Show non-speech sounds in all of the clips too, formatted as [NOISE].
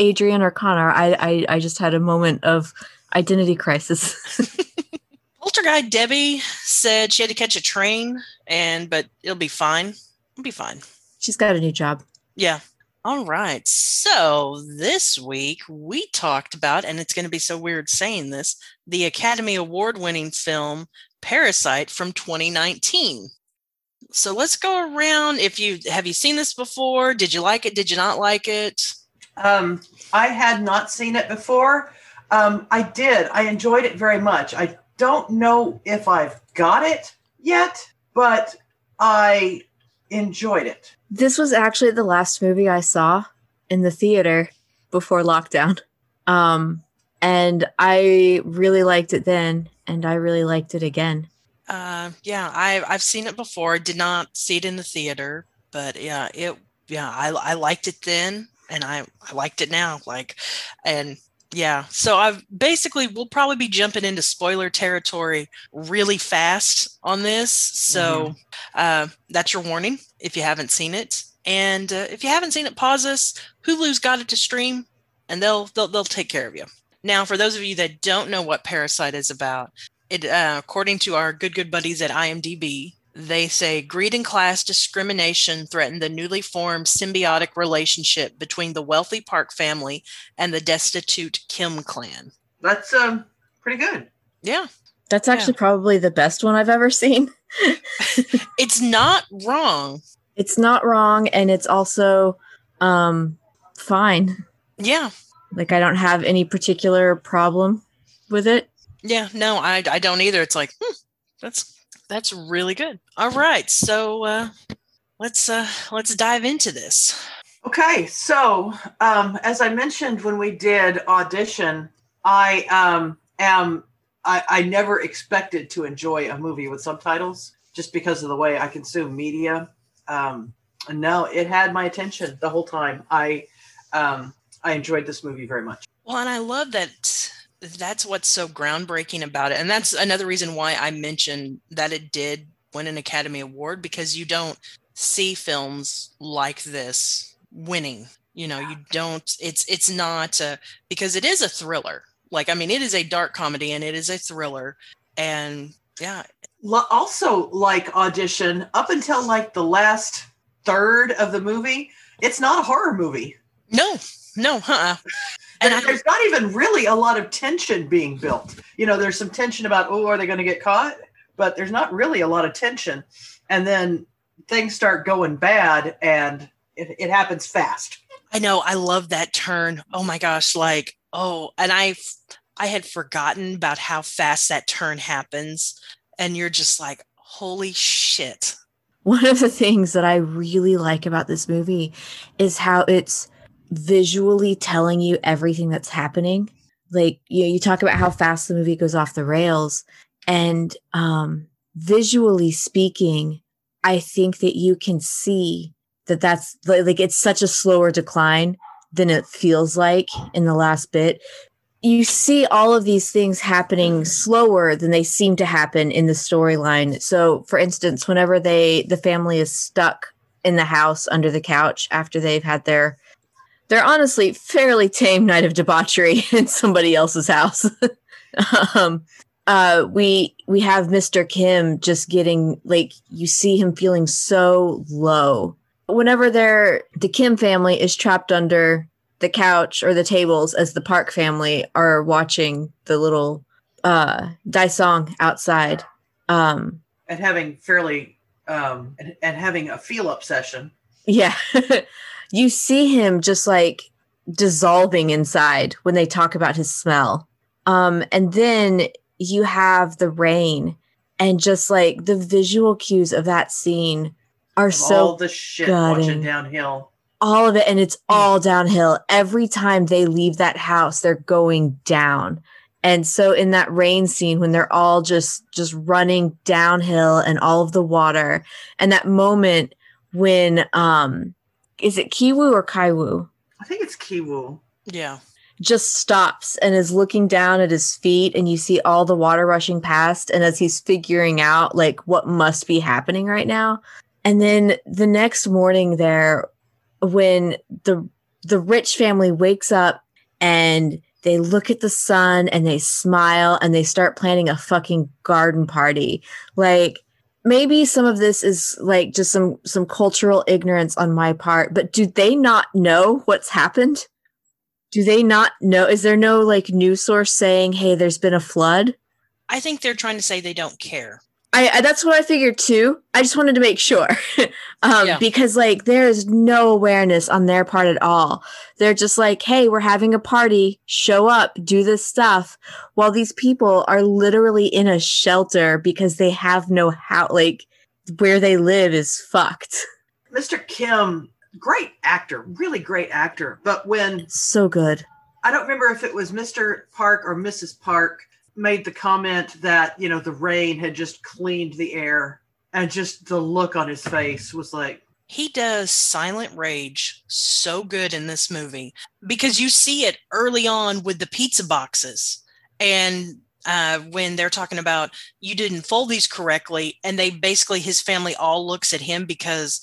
Adrian or Connor. I, I I just had a moment of identity crisis. [LAUGHS] Polter guide Debbie said she had to catch a train, and but it'll be fine. It'll be fine. She's got a new job. Yeah. All right. So this week we talked about, and it's going to be so weird saying this, the Academy Award winning film Parasite from 2019. So let's go around. If you have you seen this before? Did you like it? Did you not like it? Um, I had not seen it before. Um, I did. I enjoyed it very much. I don't know if I've got it yet, but I enjoyed it. This was actually the last movie I saw in the theater before lockdown. Um, and I really liked it then, and I really liked it again. Uh, yeah, I I've seen it before. Did not see it in the theater, but yeah, it yeah I I liked it then, and I I liked it now. Like, and yeah, so I've basically we'll probably be jumping into spoiler territory really fast on this. So uh, that's your warning if you haven't seen it, and uh, if you haven't seen it, pause us. Hulu's got it to stream, and they'll they'll they'll take care of you. Now, for those of you that don't know what Parasite is about, it uh, according to our good good buddies at IMDb, they say greed and class discrimination threaten the newly formed symbiotic relationship between the wealthy Park family and the destitute Kim clan. That's um pretty good. Yeah, That's actually probably the best one I've ever seen. [LAUGHS] it's not wrong. It's not wrong, and it's also um, fine. Yeah, Like I don't have any particular problem with it. yeah. No, I I don't either. It's like hmm, that's that's really good. All right, so uh, let's uh, let's dive into this. Okay, so um, as I mentioned when we did audition, I um, am I, I never expected to enjoy a movie with subtitles just because of the way I consume media. Um, and no, it had my attention the whole time. I um, I enjoyed this movie very much. Well, and I love that that's what's so groundbreaking about it. And that's another reason why I mentioned that it did win an Academy Award because you don't see films like this winning. You know, you don't it's it's not uh because it is a thriller. Like I mean, it is a dark comedy and it is a thriller and yeah, Also, like audition, up until like the last third of the movie, it's not a horror movie. no, no, huh? And And I, there's not even really a lot of tension being built. You know, there's some tension about, oh, are they going to get caught? But there's not really a lot of tension. And then things start going bad and it, it happens fast. I know I love that turn. Oh my gosh, like oh, and I I had forgotten about how fast that turn happens and you're just like holy shit. One of the things that I really like about this movie is how it's visually telling you everything that's happening. Like you know, you talk about how fast the movie goes off the rails and um visually speaking, I think that you can see that that's li- like it's such a slower decline than it feels like in the last bit. You see all of these things happening slower than they seem to happen in the storyline. So, for instance, whenever they the family is stuck in the house under the couch after they've had their their honestly fairly tame night of debauchery [LAUGHS] in somebody else's house. [LAUGHS] um, uh, we we have Mr. Kim just getting like you see him feeling so low. Whenever they're the Kim family is trapped under the couch or the tables as the Park family are watching the little uh Da-song outside. Um And having fairly, um, and, and having a feel up session. yeah. [LAUGHS] you see him just like dissolving inside when they talk about his smell. Um and then you have the rain and just like the visual cues of that scene are of so all the shit gutting. watching downhill. all of it and it's all downhill every time they leave that house they're going down and so in that rain scene when they're all just just running downhill and all of the water and that moment when um is it kiwu or kaiwu I think it's Kiwu. Yeah. just stops and is looking down at his feet and you see all the water rushing past and as he's figuring out like what must be happening right now and then the next morning there when the the rich family wakes up and they look at the sun and they smile and they start planning a fucking garden party like maybe some of this is like just some some cultural ignorance on my part but do they not know what's happened do they not know is there no like news source saying hey there's been a flood I think they're trying to say they don't care. I, I that's what I figured too. I just wanted to make sure, [LAUGHS] um, Yeah. because like there is no awareness on their part at all. They're just like, "Hey, we're having a party. Show up, do this stuff." While these people are literally in a shelter because they have no how, like where they live is fucked. Mr. Kim, great actor, really great actor. But when So good. I don't remember if it was Mr. Park or Mrs. Park made the comment that, you know, the rain had just cleaned the air and just the look on his face was like, He does silent rage so good in this movie because you see it early on with the pizza boxes and uh, when they're talking about you didn't fold these correctly, and they basically his family all looks at him because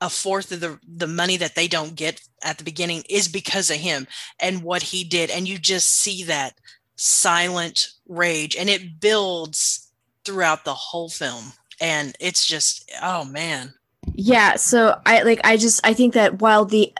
a fourth of the the money that they don't get at the beginning is because of him and what he did, and you just see that silent rage, and it builds throughout the whole film, and it's just oh man, Yeah, so I like I just I think that while the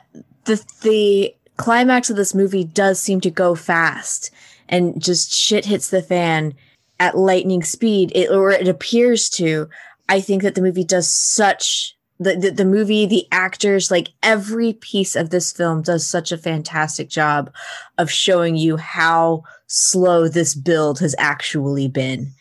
the the climax of this movie does seem to go fast and just shit hits the fan at lightning speed, it or it appears to, I think that the movie does such the, the the movie, the actors, like every piece of this film does such a fantastic job of showing you how slow this build has actually been.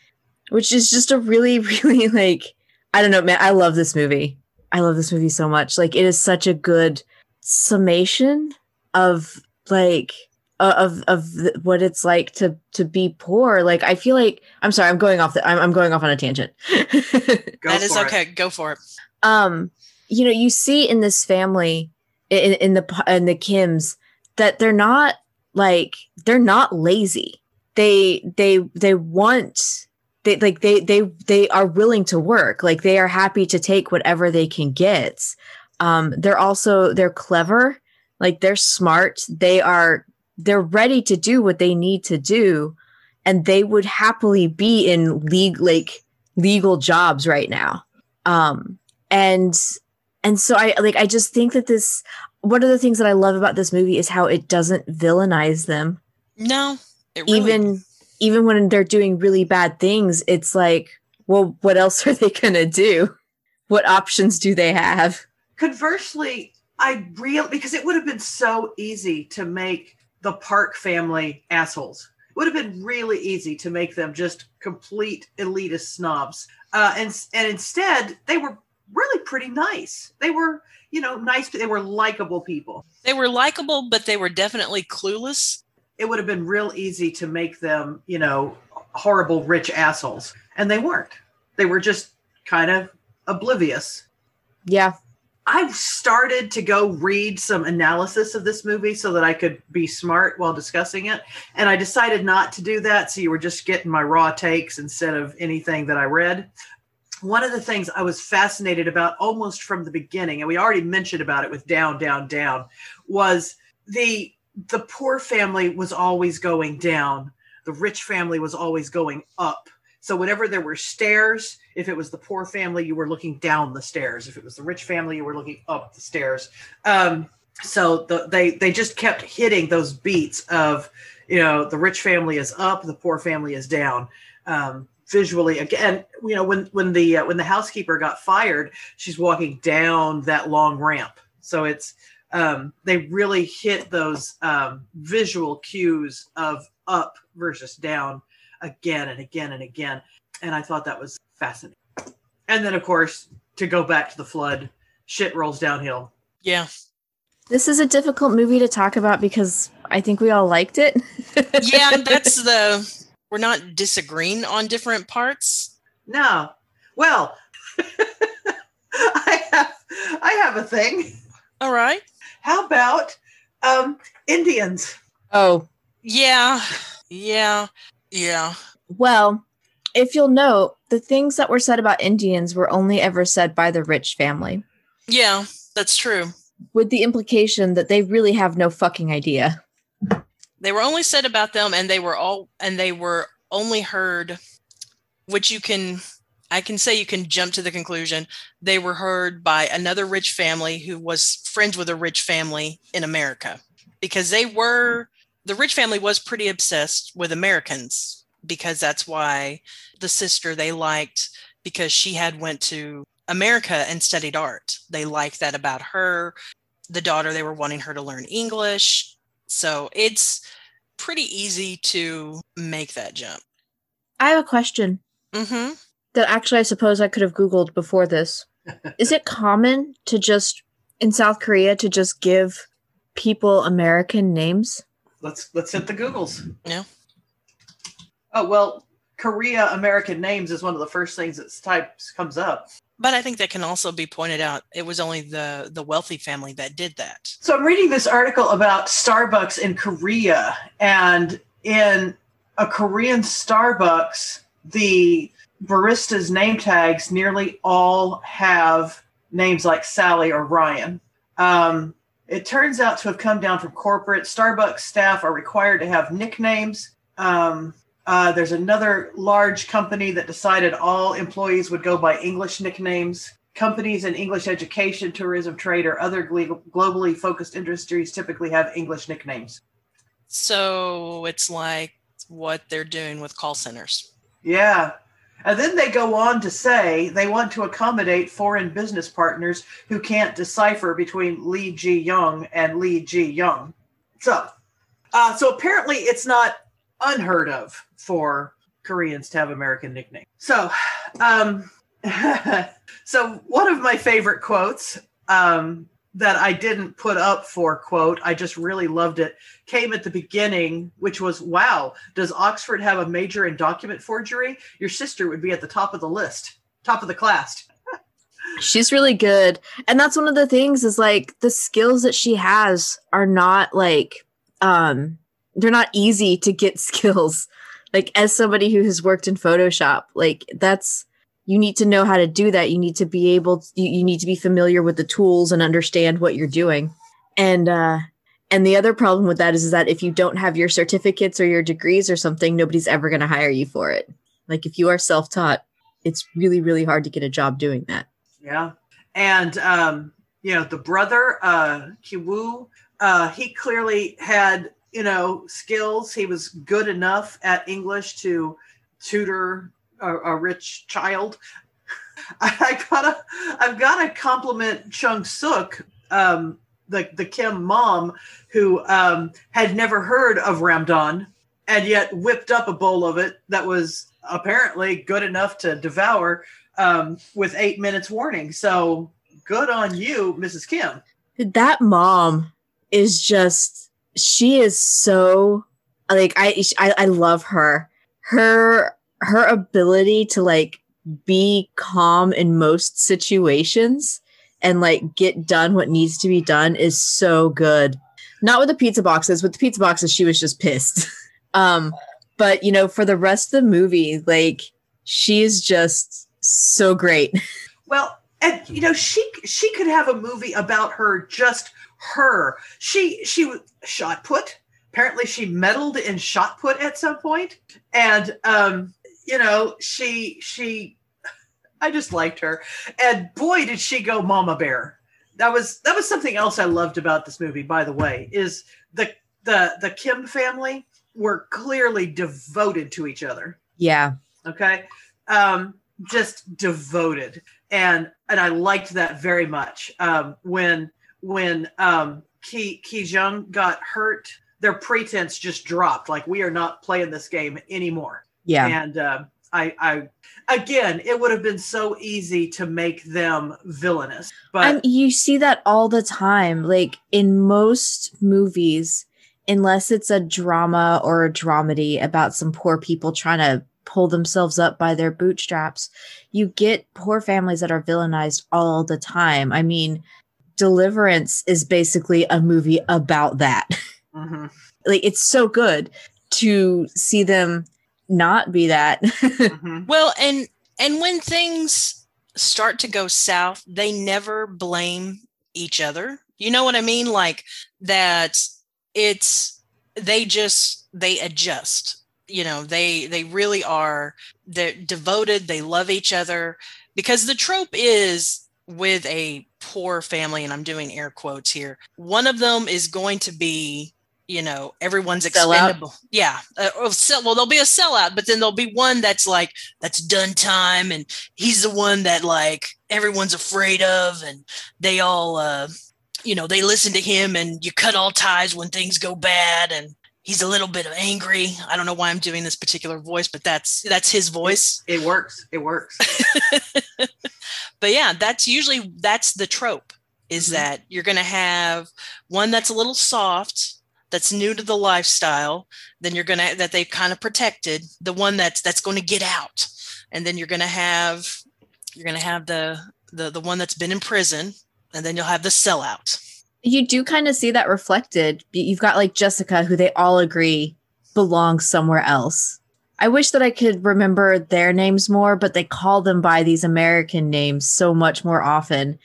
Which is just a really, [LAUGHS] really like I don't know, man. I love this movie. I love this movie so much. Like it is such a good summation of like of of th- what it's like to to be poor. Like I feel like I'm sorry, I'm going off the I'm, I'm going off on a tangent. [LAUGHS] go that is for it. okay. Go for it. Um, you know, you see in this family in, in the in the Kims that they're not like they're not lazy. They they they want they like they they they are willing to work. Like they are happy to take whatever they can get. Um, they're also they're clever. Like they're smart. They are they're ready to do what they need to do, and they would happily be in league like legal jobs right now. Um, and and so I like I just think that this one of the things that I love about this movie is how it doesn't villainize them No, it really, even even when they're doing really bad things it's like well what else [LAUGHS] are they going to do what options do they have Conversely, I real because it would have been so easy to make the Park family assholes. It would have been really easy to make them just complete elitist snobs. Uh, and and instead, they were really pretty nice. They were, you know, nice. They were likable people. they were likable, but they were definitely clueless. It would have been real easy to make them, you know, horrible rich assholes, and they weren't. They were just kind of oblivious. yeah I started to go read some analysis of this movie so that I could be smart while discussing it. And I decided not to do that. So you were just getting my raw takes instead of anything that I read. One of the things I was fascinated about almost from the beginning, and we already mentioned about it with Down, Down, Down, was the the poor family was always going down. The rich family was always going up. So whenever there were stairs, if it was the poor family, you were looking down the stairs. If it was the rich family, you were looking up the stairs. Um, so the, they they just kept hitting those beats of you know the rich family is up, the poor family is down. Um, visually again, you know when when the uh, when the housekeeper got fired, she's walking down that long ramp. So it's um, they really hit those um, visual cues of up versus down again and again and again. And I thought that was fascinating. And then, of course, to go back to the flood, shit rolls downhill. Yeah, This is a difficult movie to talk about because I think we all liked it. yeah, that's the we're not disagreeing on different parts. No. Well, [LAUGHS] I have I have a thing. All right. How about um Indians? Oh, Yeah. Yeah. Yeah. well, if you'll note, the things that were said about Indians were only ever said by the rich family, Yeah, that's true. with the implication that they really have no fucking idea. They were only said about them and they were all and they were only heard which you can I can say you can jump to the conclusion they were heard by another rich family who was friends with a rich family in America because they were the rich family was pretty obsessed with Americans because that's why the sister they liked because she had went to America and studied art. They liked that about her. The daughter they were wanting her to learn English. So it's pretty easy to make that jump. I have a question Mm-hmm. that actually I suppose I could have Googled before this. [LAUGHS] Is it common to just, in South Korea, to just give people American names? Let's let's hit the Googles. Yeah. Oh well, Korea American names is one of the first things that types comes up. But I think that can also be pointed out. It was only the the wealthy family that did that. So I'm reading this article about Starbucks in Korea, and in a Korean Starbucks, the baristas' name tags nearly all have names like Sally or Ryan. Um, it turns out to have come down from corporate. Starbucks staff are required to have nicknames. Um, uh, there's another large company that decided all employees would go by English nicknames. Companies in English education, tourism, trade, or other glo- globally focused industries typically have English nicknames. So it's like what they're doing with call centers. Yeah. And then they go on to say they want to accommodate foreign business partners who can't decipher between Lee Ji Young and Lee Ji Young. So, uh, so apparently it's not unheard of for Koreans to have American nicknames. So, um, [LAUGHS] so one of my favorite quotes um, that I didn't put up for quote, I just really loved it, came at the beginning, which was, "Wow, does Oxford have a major in document forgery? Your sister would be at the top of the list, top of the class." She's really good. And that's one of the things is like the skills that she has are not like um they're not easy to get [LAUGHS] skills. Like as somebody who has worked in Photoshop, like that's you need to know how to do that. You need to be able to, you, you need to be familiar with the tools and understand what you're doing. And uh and the other problem with that is, is that if you don't have your certificates or your degrees or something, nobody's ever going to hire you for it. Like if you are self-taught, it's really really hard to get a job doing that. Yeah, and um, you know the brother, uh, Kiwoo, uh, he clearly had you know skills. He was good enough at English to tutor a, a rich child. [LAUGHS] I gotta, I've got to compliment Chung Suk, um, the the Kim mom, who um, had never heard of Ramdon and yet whipped up a bowl of it that was apparently good enough to devour um, with eight minutes warning. So good on you, Mrs. Kim. that mom is just she is so like I, I i love her. Her her ability to like be calm in most situations and like get done what needs to be done is so good. Not with the pizza boxes with the pizza boxes she was just pissed. [LAUGHS] Um but you know for the rest of the movie like she is just so great. [LAUGHS] Well, and you know she she could have a movie about her just her. She she was shot put. Apparently, she medaled in shot put at some point, and um, you know she she. I just liked her, and boy, did she go mama bear. That was that was something else I loved about this movie. By the way, is the the the Kim family were clearly devoted to each other yeah okay um just devoted and and i liked that very much um when when um ki ki jung got hurt their pretense just dropped like we are not playing this game anymore yeah and uh, I, I again, it would have been so easy to make them villainous, but And you see that all the time. Like in most movies, unless it's a drama or a dramedy about some poor people trying to pull themselves up by their bootstraps, you get poor families that are villainized all the time. I mean, Deliverance is basically a movie about that. [LAUGHS] Mhm, like it's so good to see them not be that. [LAUGHS] mhm. Well, and and when things start to go south, they never blame each other. You know what I mean? Like that it's they just they adjust. You know, they they really are they're devoted, they love each other because the trope is with a poor family and I'm doing air quotes here. One of them is going to be you know everyone's Sellout? expendable yeah uh, or sell, well there'll be a sellout but then there'll be one that's like that's done time and he's the one that like everyone's afraid of and they all uh you know they listen to him and you cut all ties when things go bad and he's a little bit angry i don't know why i'm doing this particular voice but that's that's his voice It works. It works. [LAUGHS] but yeah that's usually that's the trope is Mhm. that you're going to have one that's a little soft that's new to the lifestyle then you're going to that they've kind of protected the one that's that's going to get out and then you're going to have you're going to have the the the one that's been in prison and then you'll have the sellout you do kind of see that reflected. You've got like Jessica, who they all agree belongs somewhere else. I wish that I could remember their names more, but they call them by these American names so much more often.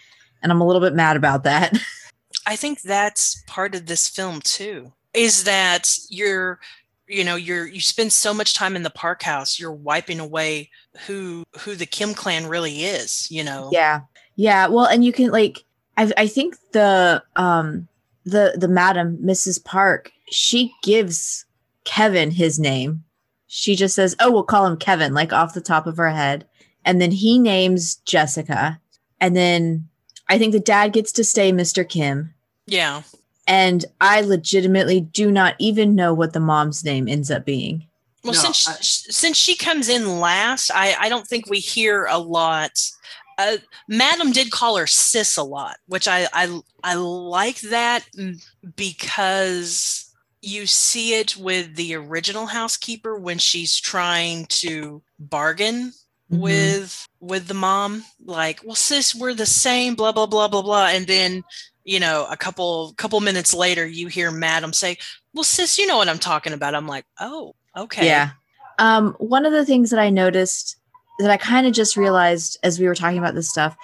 And I'm a little bit mad about that. [LAUGHS] I think that's part of this film too. Is that you're, you know, you're you spend so much time in the park house, you're wiping away who who the Kim clan really is. You know. yeah. Yeah. Well, and you can like, I, I think the, um, the, the madam, Mrs. Park, she gives Kevin his name. She just says, Oh, we'll call him Kevin, like off the top of her head. And then he names Jessica. And then I think the dad gets to stay Mr. Kim. Yeah. And I legitimately do not even know what the mom's name ends up being. Well, No, since I- since she comes in last, I I don't think we hear a lot. Uh, Madam did call her sis a lot, which I I I like that because you see it with the original housekeeper when she's trying to bargain Mhm. with with the mom like well sis we're the same blah blah blah blah blah and then you know a couple couple minutes later you hear madam say well sis you know what i'm talking about i'm like oh okay Yeah. Um, one of the things that I noticed that I kind of just realized as we were talking about this stuff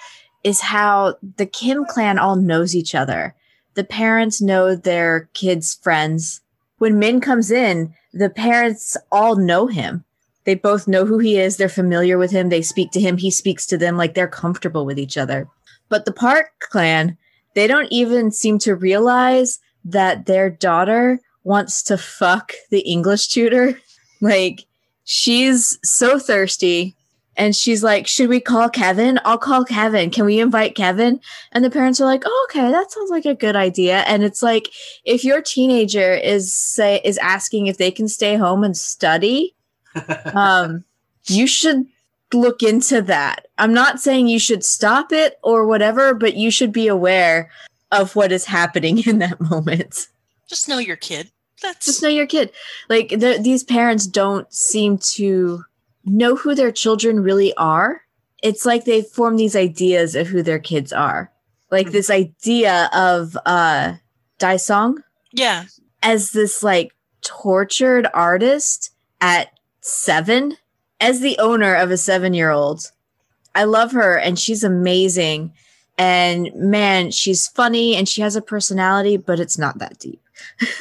is how the Kim clan all knows each other. The parents know their kids' friends. When Min comes in, the parents all know him. They both know who he is. They're familiar with him. They speak to him. He speaks to them like they're comfortable with each other. But the Park clan, they don't even seem to realize that their daughter wants to fuck the English tutor. [LAUGHS] Like, she's so thirsty. And she's like, Should we call Kevin? I'll call Kevin. Can we invite Kevin? And the parents are like, oh, okay, that sounds like a good idea. And it's like, if your teenager is say is asking if they can stay home and study, [LAUGHS] um, you should look into that. I'm not saying you should stop it or whatever, but you should be aware of what is happening [LAUGHS] in that moment. just know your kid that's Just know your kid. Like the, these parents don't seem to know who their children really are. It's like they form these ideas of who their kids are. Like Mhm. this idea of uh Daisong yeah as this like tortured artist at seven as the owner of a seven year old i love her and she's amazing and man she's funny and she has a personality but it's not that deep [LAUGHS]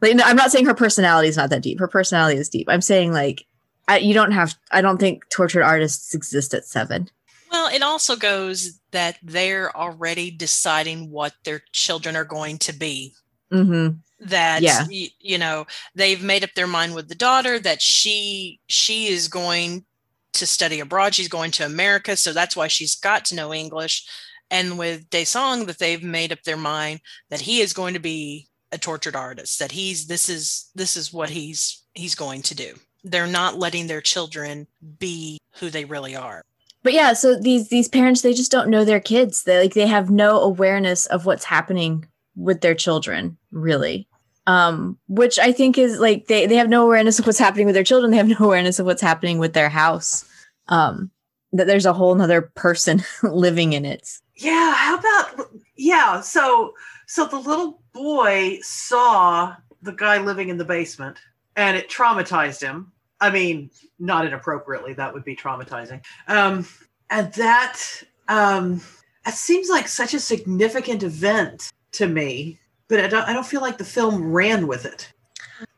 like no, i'm not saying her personality is not that deep her personality is deep i'm saying like I, you don't have i don't think tortured artists exist at seven. Well it also goes that they're already deciding what their children are going to be. Mm-hmm. that Yeah. y- you know they've made up their mind with the daughter that she she is going to study abroad. She's going to america. So that's why she's got to know english. And with Daesong that they've made up their mind that he is going to be a tortured artist that he's this is this is what he's he's going to do they're not letting their children be who they really are. but yeah so these these parents they just don't know their kids. They like they have no awareness of what's happening with their children really. Um which i think is like they they have no awareness of what's happening with their children. They have no awareness of what's happening with their house. Um that there's a whole nother person [LAUGHS] living in it. Yeah, how about yeah, so so the little boy saw the guy living in the basement and it traumatized him. I mean, not inappropriately, that would be traumatizing. Um and that um it seems like such a significant event to me, but I don't I don't feel like the film ran with it.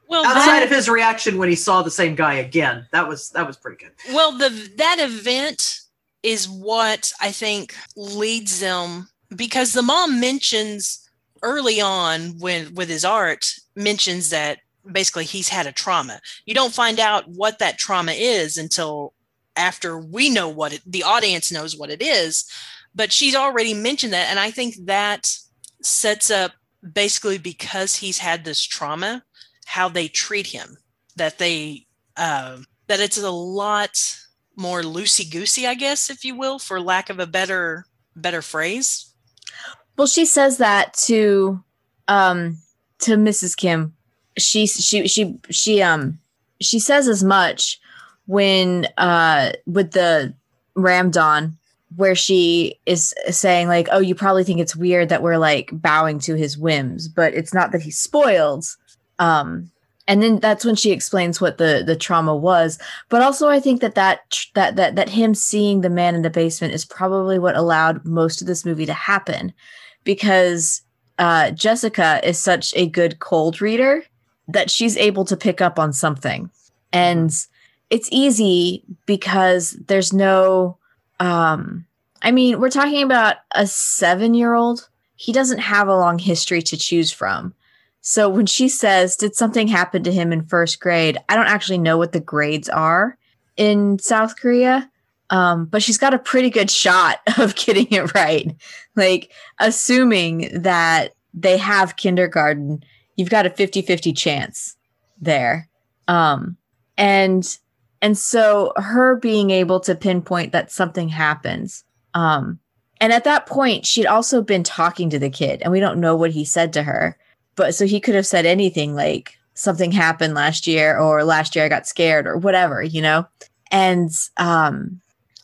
Well, Outside that, of his reaction when he saw the same guy again. That was that was pretty good. well, the that event is what I think leads them because the mom mentions early on when with his art mentions that basically he's had a trauma. You don't find out what that trauma is until after we know what it, the audience knows what it is, but she's already mentioned that and I think that sets up basically because he's had this trauma how they treat him that they uh, that it's a lot more loosey goosey, I guess, if you will, for lack of a better better phrase. well she says that to um to mrs kim she she she she um she says as much when uh with the ramdon where she is saying like oh you probably think it's weird that we're like bowing to his whims but it's not that he's spoiled. Um and then that's when she explains what the the trauma was. But also i think that that that that that him seeing the man in the basement is probably what allowed most of this movie to happen because uh jessica is such a good cold reader that she's able to pick up on something. And it's easy because there's no um i mean we're talking about a 7 year old he doesn't have a long history to choose from. So when she says did something happen to him in first grade? I don't actually know what the grades are in south korea um but she's got a pretty good shot [LAUGHS] of getting it right. Like assuming that they have kindergarten you've got a 50-50 chance there. Um and and so her being able to pinpoint that something happens um and at that point she'd also been talking to the kid and we don't know what he said to her but so he could have said anything like something happened last year or last year i got scared or whatever you know? And um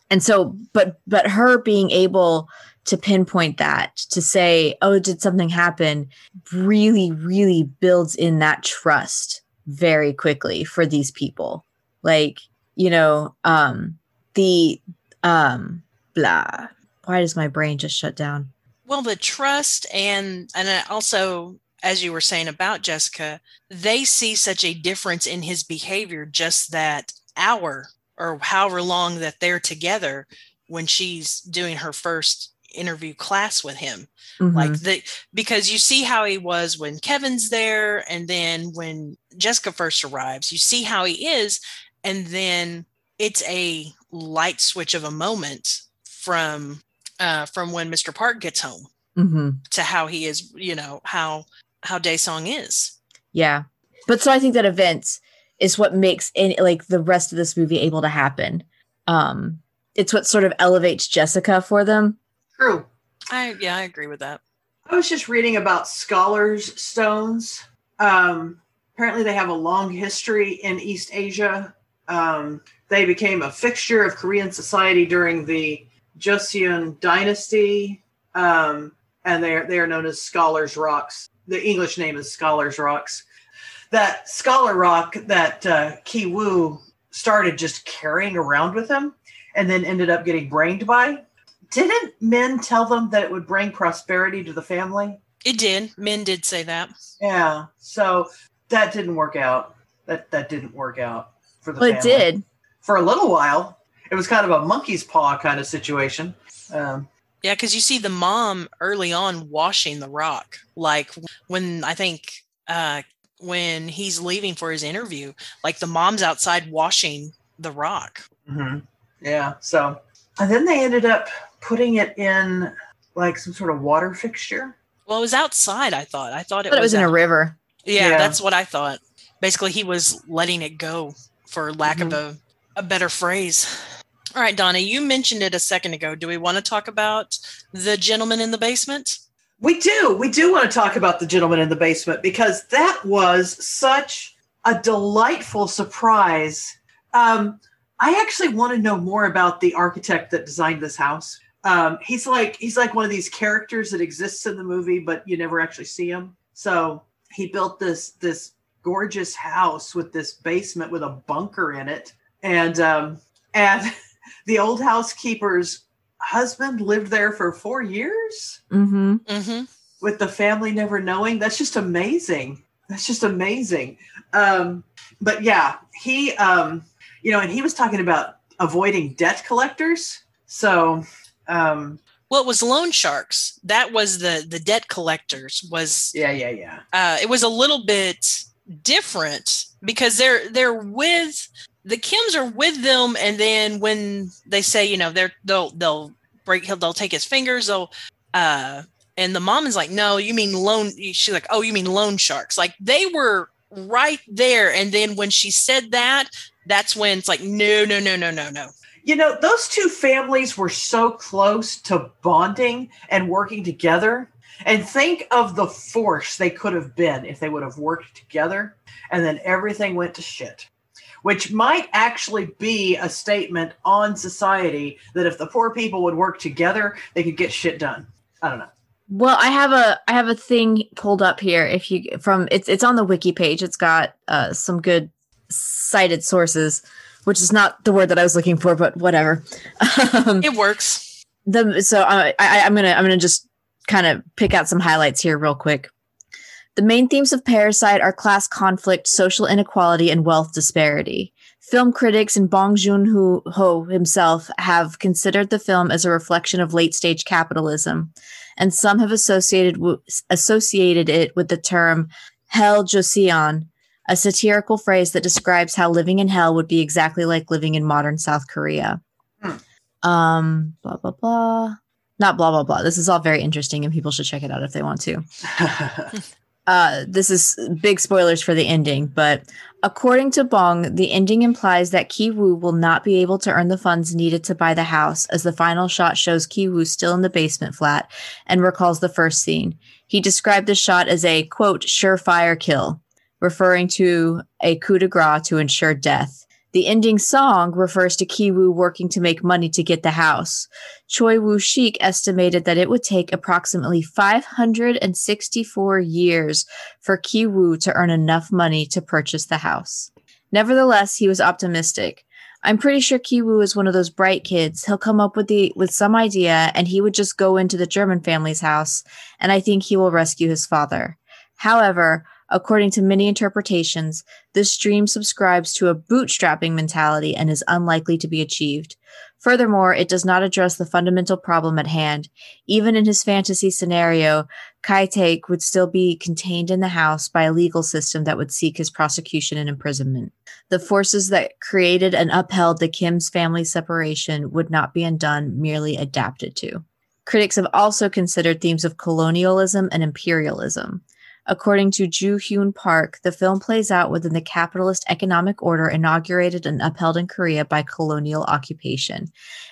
and so but but her being able to pinpoint that to say oh did something happen? really really builds in that trust very quickly for these people. Like you know um the um blah. Why does my brain just shut down? Well, the trust and and also as you were saying about Jessica, they see such a difference in his behavior just that hour or however long that they're together when she's doing her first interview class with him. Mhm. like the because you see how he was when kevin's there and then when jessica first arrives you see how he is and then it's a light switch of a moment from uh from when mr park gets home Mhm. to how he is you know how how Da-song is Yeah. But so I think that event is what makes any like the rest of this movie able to happen. Um it's what sort of elevates Jessica for them. True. i yeah i agree with that I was just reading about scholars stones. Um, apparently, they have a long history in East Asia. Um, they became a fixture of Korean society during the Joseon dynasty, um, and they are they are known as scholars rocks. The English name is scholars rocks. That scholar rock that uh, Ki Woo started just carrying around with him, and then ended up getting brained by didn't Min tell them that it would bring prosperity to the family? it did Min did say that Yeah. So that didn't work out. That that didn't work out for the Well, it did. For a little while. It was kind of a monkey's paw kind of situation. Um, Yeah, because you see the mom early on washing the rock. Like when I think uh, when he's leaving for his interview, like the mom's outside washing the rock. mhm. Yeah. So and then they ended up putting it in like some sort of water fixture. Well, it was outside. I thought. I thought it, But it was in a river. Yeah, Yeah. that's what I thought. Basically, he was letting it go for lack of a, a better phrase. All right, Donna, you mentioned it a second ago. Do we want to talk about the gentleman in the basement? We do. We do want to talk about the gentleman in the basement because that was such a delightful surprise. Um, I actually want to know more about the architect that designed this house. Um, he's like he's like one of these characters that exists in the movie, but you never actually see him. So he built this this gorgeous house with this basement with a bunker in it, and um, and [LAUGHS] the old housekeeper's husband lived there for four years Mm-hmm. Mm-hmm. with the family never knowing. That's just amazing. That's just amazing. Um, but yeah, he, um, you know, and he was talking about avoiding debt collectors. So, um, Well, it was loan sharks. That was the the debt collectors. Was yeah, yeah, yeah. uh, it was a little bit different because they're they're with the Kims are with them, and then when they say you know they're they'll they'll break they'll take his fingers they'll uh and the mom is like no you mean loan she's like oh you mean loan sharks like they were right there and then when she said that that's when it's like no no no no no no You know, those two families were so close to bonding and working together. And think of the force they could have been if they would have worked together and then everything went to shit. Which might actually be a statement on society that if the poor people would work together, they could get shit done. I don't know. Well, I have a I have a thing pulled up here. If you from it's it's on the wiki page. It's got uh, some good cited sources, which is not the word that I was looking for, but whatever. um, it works the so I, I I'm gonna I'm gonna just kind of pick out some highlights here real quick. The main themes of Parasite are class conflict, social inequality, and wealth disparity. Film critics and Bong Joon Ho himself have considered the film as a reflection of late stage capitalism, and some have associated w- associated it with the term "hell joseon," a satirical phrase that describes how living in hell would be exactly like living in modern South Korea. Um, blah blah blah. Not blah blah blah. This is all very interesting, and people should check it out if they want to. [LAUGHS] Uh, this is big spoilers for the ending, but according to Bong, the ending implies that Ki Woo will not be able to earn the funds needed to buy the house, as the final shot shows Ki Woo still in the basement flat and recalls the first scene. He described the shot as a quote surefire kill, referring to a coup de grace to ensure death. The ending song refers to Ki Woo working to make money to get the house. Choi Woo Shik estimated that it would take approximately 564 years for Ki Woo to earn enough money to purchase the house. Nevertheless, he was optimistic. I'm pretty sure Ki Woo is one of those bright kids. He'll come up with the with some idea and he would just go into the German family's house and I think he will rescue his father. However, according to many interpretations, this dream subscribes to a bootstrapping mentality and is unlikely to be achieved. Furthermore, it does not address the fundamental problem at hand. Even in his fantasy scenario, Ki-taek would still be contained in the house by a legal system that would seek his prosecution and imprisonment. The forces that created and upheld the Kim's family separation would not be undone, merely adapted to. Critics have also considered themes of colonialism and imperialism. According to Ju Hyun Park, the film plays out within the capitalist economic order inaugurated and upheld in Korea by colonial occupation,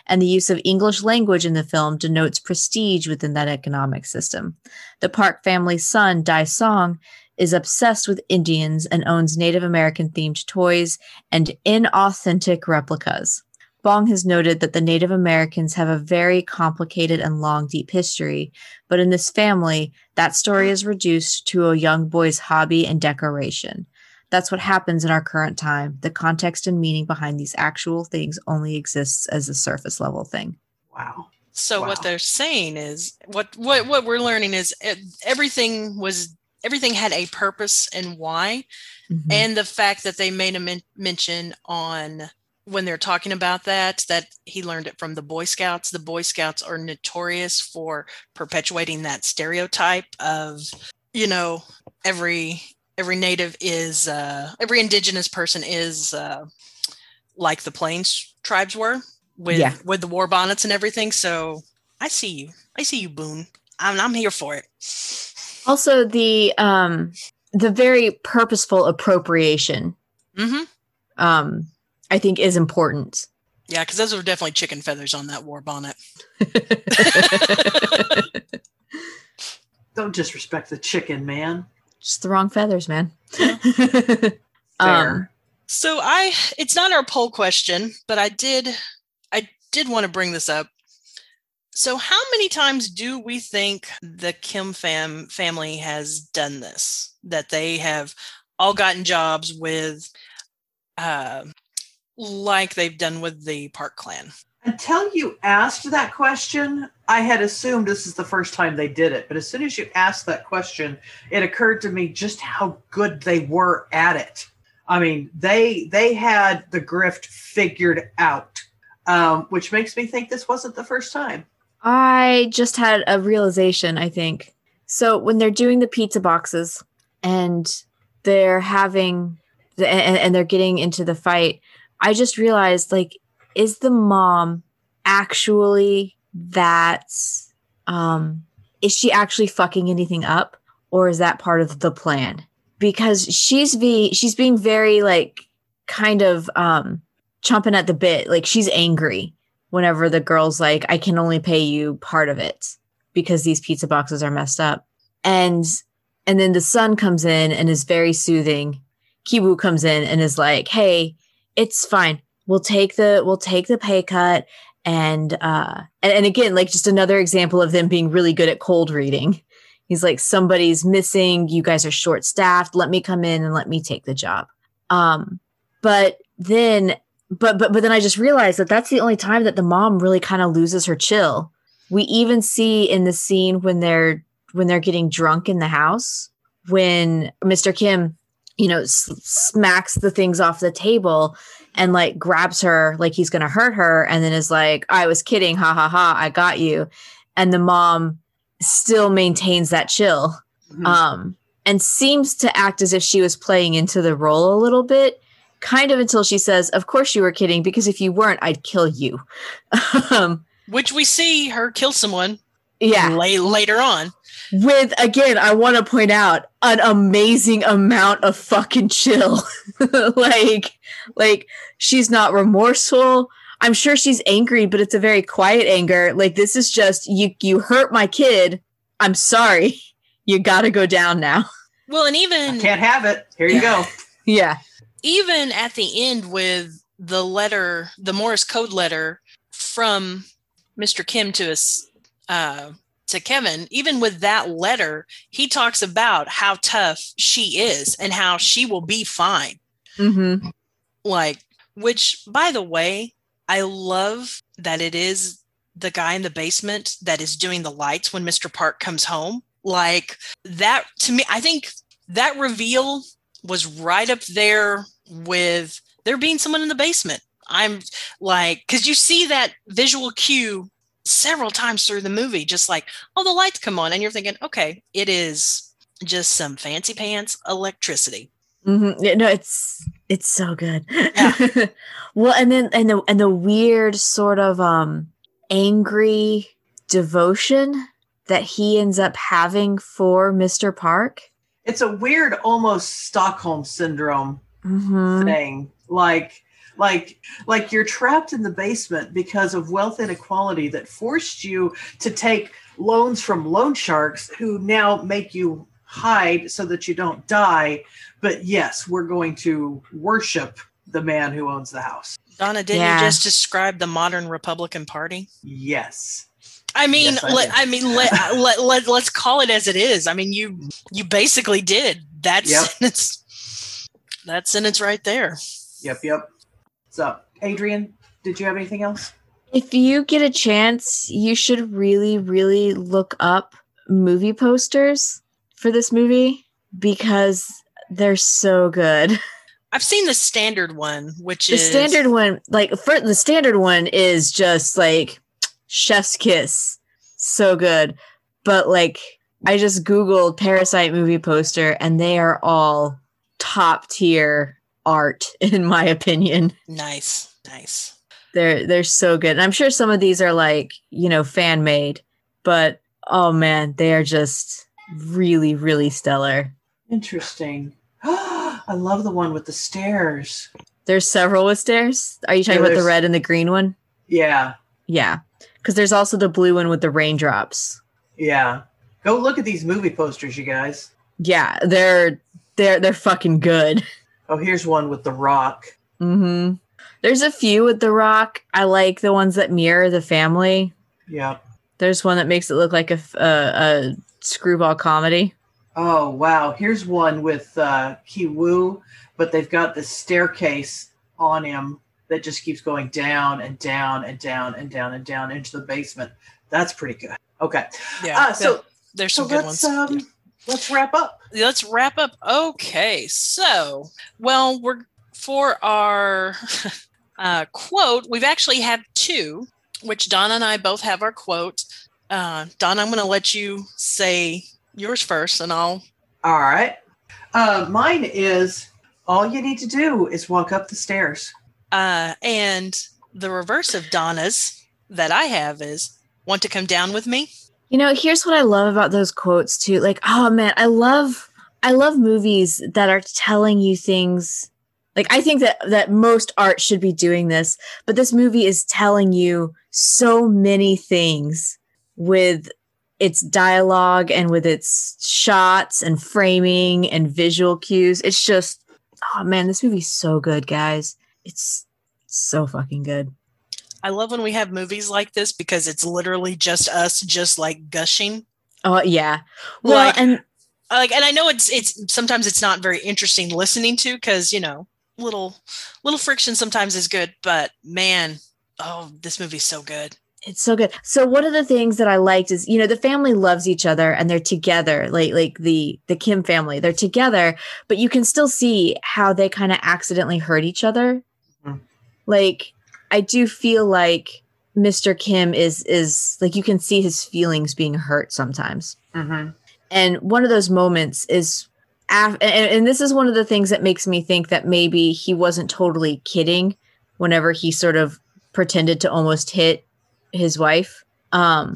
and the use of English language in the film denotes prestige within that economic system. The Park family's son, Dai Song, is obsessed with Indians and owns Native American themed toys and inauthentic replicas. Bong has noted that the Native Americans have a very complicated and long, deep history, but in this family, that story is reduced to a young boy's hobby and decoration. That's what happens in our current time. The context and meaning behind these actual things only exists as a surface level thing. wow. So Wow. what they're saying is what what what we're learning is everything was everything had a purpose and why, Mhm. and the fact that they made a men- mention on when they're talking about that that he learned it from the Boy Scouts. The Boy Scouts are notorious for perpetuating that stereotype of you know every every native is uh, every indigenous person is uh, like the Plains tribes were with Yeah. with the war bonnets and everything. So I see you. I see you, Boone. I'm I'm here for it. also, the um, the very purposeful appropriation hmm um, I think is important. Yeah, because those were definitely chicken feathers on that war bonnet. [LAUGHS] Don't disrespect the chicken, man. Just the wrong feathers, man. [LAUGHS] Fair. Um, So I it's not our poll question, but I did I did want to bring this up. So how many times do we think the Kim fam family has done this? That they have all gotten jobs with uh like they've done with the Park Clan. Until you asked that question, I had assumed this is the first time they did it. But as soon as you asked that question, it occurred to me just how good they were at it. I mean, they they had the grift figured out, um, which makes me think this wasn't the first time. I just had a realization, I think. So when they're doing the pizza boxes and they're having the, and, and they're getting into the fight, I just realized like is the mom actually that um is she actually fucking anything up or is that part of the plan? Because she's be she's being very like kind of um chomping at the bit, like she's angry whenever the girl's like, I can only pay you part of it because these pizza boxes are messed up. And and then the son comes in and is very soothing. Kiwoo comes in and is like, Hey, it's fine. We'll take the we'll take the pay cut. And uh and, and again, like just another example of them being really good at cold reading. He's like, somebody's missing, you guys are short staffed, let me come in and let me take the job. Um, but then but but but then I just realized that that's the only time that the mom really kind of loses her chill. We even see in the scene when they're when they're getting drunk in the house when Mr. Kim, you know, s- smacks the things off the table and like grabs her like he's going to hurt her and then is like, "I was kidding, ha ha ha, I got you." And the mom still maintains that chill Mhm. um, and seems to act as if she was playing into the role a little bit, kind of until she says, "Of course you were kidding, because if you weren't, I'd kill you." [LAUGHS] um, Which we see her kill someone yeah, la- later on. With again, I want to point out an amazing amount of fucking chill. [LAUGHS] like, like she's not remorseful. I'm sure she's angry, but it's a very quiet anger. Like this is just you. You hurt my kid. I'm sorry. [LAUGHS] You got to go down now. Well, and I even can't have it. Here you go. [LAUGHS] Yeah. even at the end with the letter, the Morse code letter from Mr. Kim to us, uh, to Kevin, even with that letter, he talks about how tough she is and how she will be fine. Mm-hmm. Like, which, by the way, I love that it is the guy in the basement that is doing the lights when Mr. Park comes home. Like, that to me, I think that reveal was right up there with there being someone in the basement. I'm like, because you see that visual cue several times through the movie, just like, oh, the lights come on, and you're thinking, okay, it is just some fancy pants electricity. Mm-hmm. No, it's it's so good. Yeah. [LAUGHS] well, and then and the and the weird sort of um angry devotion that he ends up having for Mr. Park. It's a weird, almost Stockholm syndrome Mm-hmm. thing. Like, like, like you're trapped in the basement because of wealth inequality that forced you to take loans from loan sharks who now make you hide so that you don't die. But yes, we're going to worship the man who owns the house. Donna, didn't Yeah. you just describe the modern Republican Party? Yes. I mean, Yes, I let, I, mean, let, [LAUGHS] uh, let, let, let's call it as it is. I mean, you you basically did. That Yep. sentence, that sentence right there. Yep. Yep. So, Adrian, did you have anything else? If you get a chance, you should really, really look up movie posters for this movie because they're so good. [LAUGHS] I've seen the standard one, which The is standard one, like for the standard one is just like chef's kiss. So good. But like I just Googled Parasite movie poster and they are all top tier art, [LAUGHS] in my opinion. nice, nice. They're they're so good. And I'm sure some of these are like, you know, fan made, but oh man, they are just really, really stellar. Interesting. [GASPS] I love the one with the stairs. There's several with stairs. Are you talking Yeah, about the red and the green one? Yeah, Yeah. Because there's also the blue one with the raindrops. yeah. Go look at these movie posters, you guys. Yeah, they're they're they're fucking good. [LAUGHS] Oh, here's one with The Rock. Mm-hmm. There's a few with the rock. I like the ones that mirror the family. Yeah. There's one that makes it look like a screwball comedy. Oh wow, here's one with uh, Kiwoo, but they've got this staircase on him that just keeps going down and down and down and down and down into the basement. That's pretty good. Okay, Yeah. uh, so there's so some good let's ones. um, let's wrap up. Let's wrap up. Okay. So, well, we're for our [LAUGHS] uh, quote, we've actually had two, which Donna and I both have our quote. Uh, Donna, I'm going to let you say yours first, and I'll. All right, uh, mine is all you need to do is walk up the stairs. Uh, and the reverse of Donna's that I have is want to come down with me. You know, here's what I love about those quotes too. Like, oh man, I love I love movies that are telling you things. Like I think that that most art should be doing this, but this movie is telling you so many things with its dialogue and with its shots and framing and visual cues. It's just oh man, this movie's so good, guys. It's so fucking good. I love when we have movies like this because it's literally just us, just like gushing. Oh yeah. Well, Like- and like and i know it's it's sometimes it's not very interesting listening to because you know little little friction sometimes is good but man oh this movie's so good It's so good. So one of the things that I liked is, you know, the family loves each other and they're together, like like the the Kim family. They're together, but you can still see how they kind of accidentally hurt each other. Mhm. Like I do feel like Mr. Kim is is like you can see his feelings being hurt sometimes. Mm-hmm. And one of those moments is af- and, and this is one of the things that makes me think that maybe he wasn't totally kidding whenever he sort of pretended to almost hit his wife um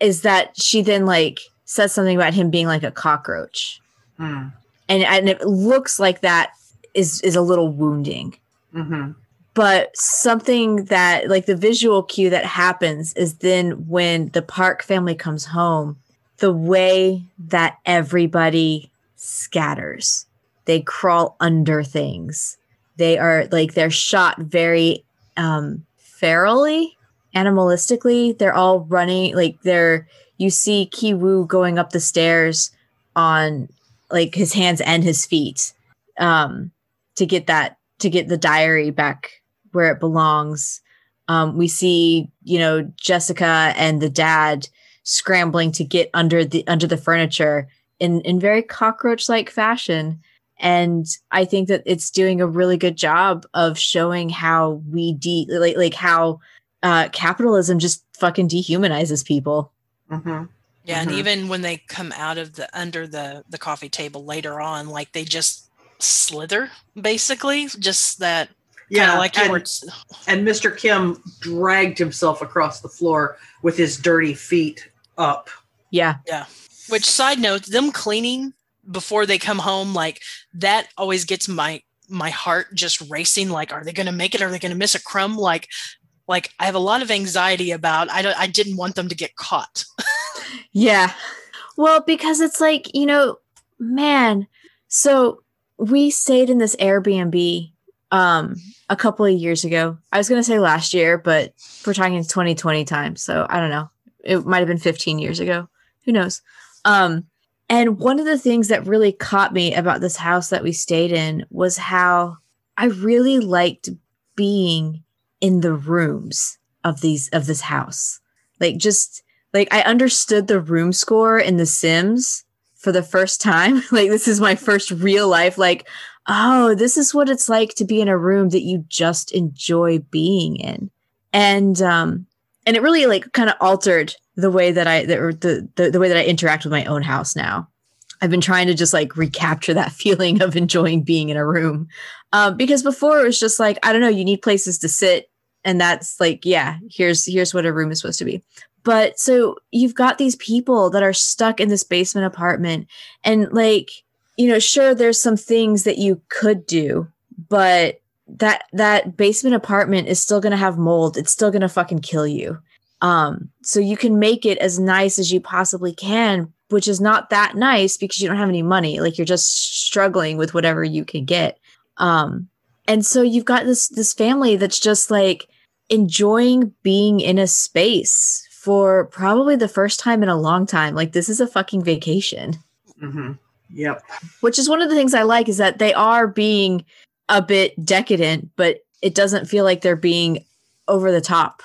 is that she then like says something about him being like a cockroach Mm. and and it looks like that is is a little wounding Mm-hmm. But something that like the visual cue that happens is then when the park family comes home the way that everybody scatters. They crawl under things. They are like they're shot very um ferally animalistically. They're all running like they're you see kiwoo going up the stairs on like his hands and his feet um to get that to get the diary back where it belongs. Um, we see, you know, Jessica and the dad scrambling to get under the under the furniture in in very cockroach like fashion. And I think that it's doing a really good job of showing how we de like like how uh, capitalism just fucking dehumanizes people. Mm-hmm. yeah and Mhm. even when they come out of the under the the coffee table later on like they just slither basically just that Yeah, yeah like you and, were and Mr. Kim dragged himself across the floor with his dirty feet up. Yeah, yeah, Which side note, them cleaning before they come home, like that always gets my my heart just racing. Like, are they going to make it? Are they going to miss a crumb? Like, like I have a lot of anxiety about. I don't. I didn't want them to get caught. [LAUGHS] Yeah. Well, because it's like, you know, man, so we stayed in this Airbnb um a couple of years ago. I was going to say last year, but we're talking 2020 time, so I don't know. It might have been 15 years ago. Who knows? Um and one of the things that really caught me about this house that we stayed in was how I really liked being in the rooms of these of this house. Like just like I understood the room score in The Sims for the first time. [LAUGHS] like this is my first real life like oh, this is what it's like to be in a room that you just enjoy being in. And um and it really like kind of altered the way that I or the, the the way that I interact with my own house now. I've been trying to just like recapture that [LAUGHS] feeling of enjoying being in a room. Um, because before it was just like, I don't know, you need places to sit. And that's like, yeah, here's here's what a room is supposed to be but so you've got these people that are stuck in this basement apartment and like you know sure there's some things that you could do but that that basement apartment is still going to have mold. It's still going to fucking kill you. Um, so you can make it as nice as you possibly can, which is not that nice because you don't have any money. Like you're just struggling with whatever you can get. Um, and so you've got this this family that's just like enjoying being in a space for probably the first time in a long time. Like this is a fucking vacation. Mm-hmm. Yep. Which is one of the things I like is that they are being a bit decadent, but it doesn't feel like they're being over the top.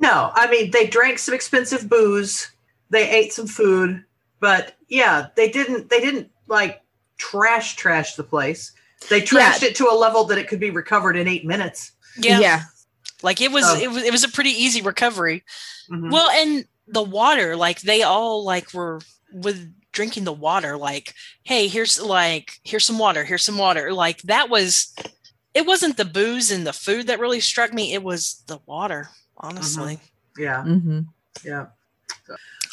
No, I mean they drank some expensive booze, they ate some food, but yeah, they didn't they didn't like trash trash the place. They trashed Yeah. it to a level that it could be recovered in eight minutes. Yeah. Yeah. Like it was Oh. it was it was a pretty easy recovery. Mhm. Well, and the water, like they all like were with drinking the water, like, hey, here's like here's some water, here's some water. Like that was it wasn't the booze and the food that really struck me, it was the water, honestly. yeah, Mm-hmm. yeah.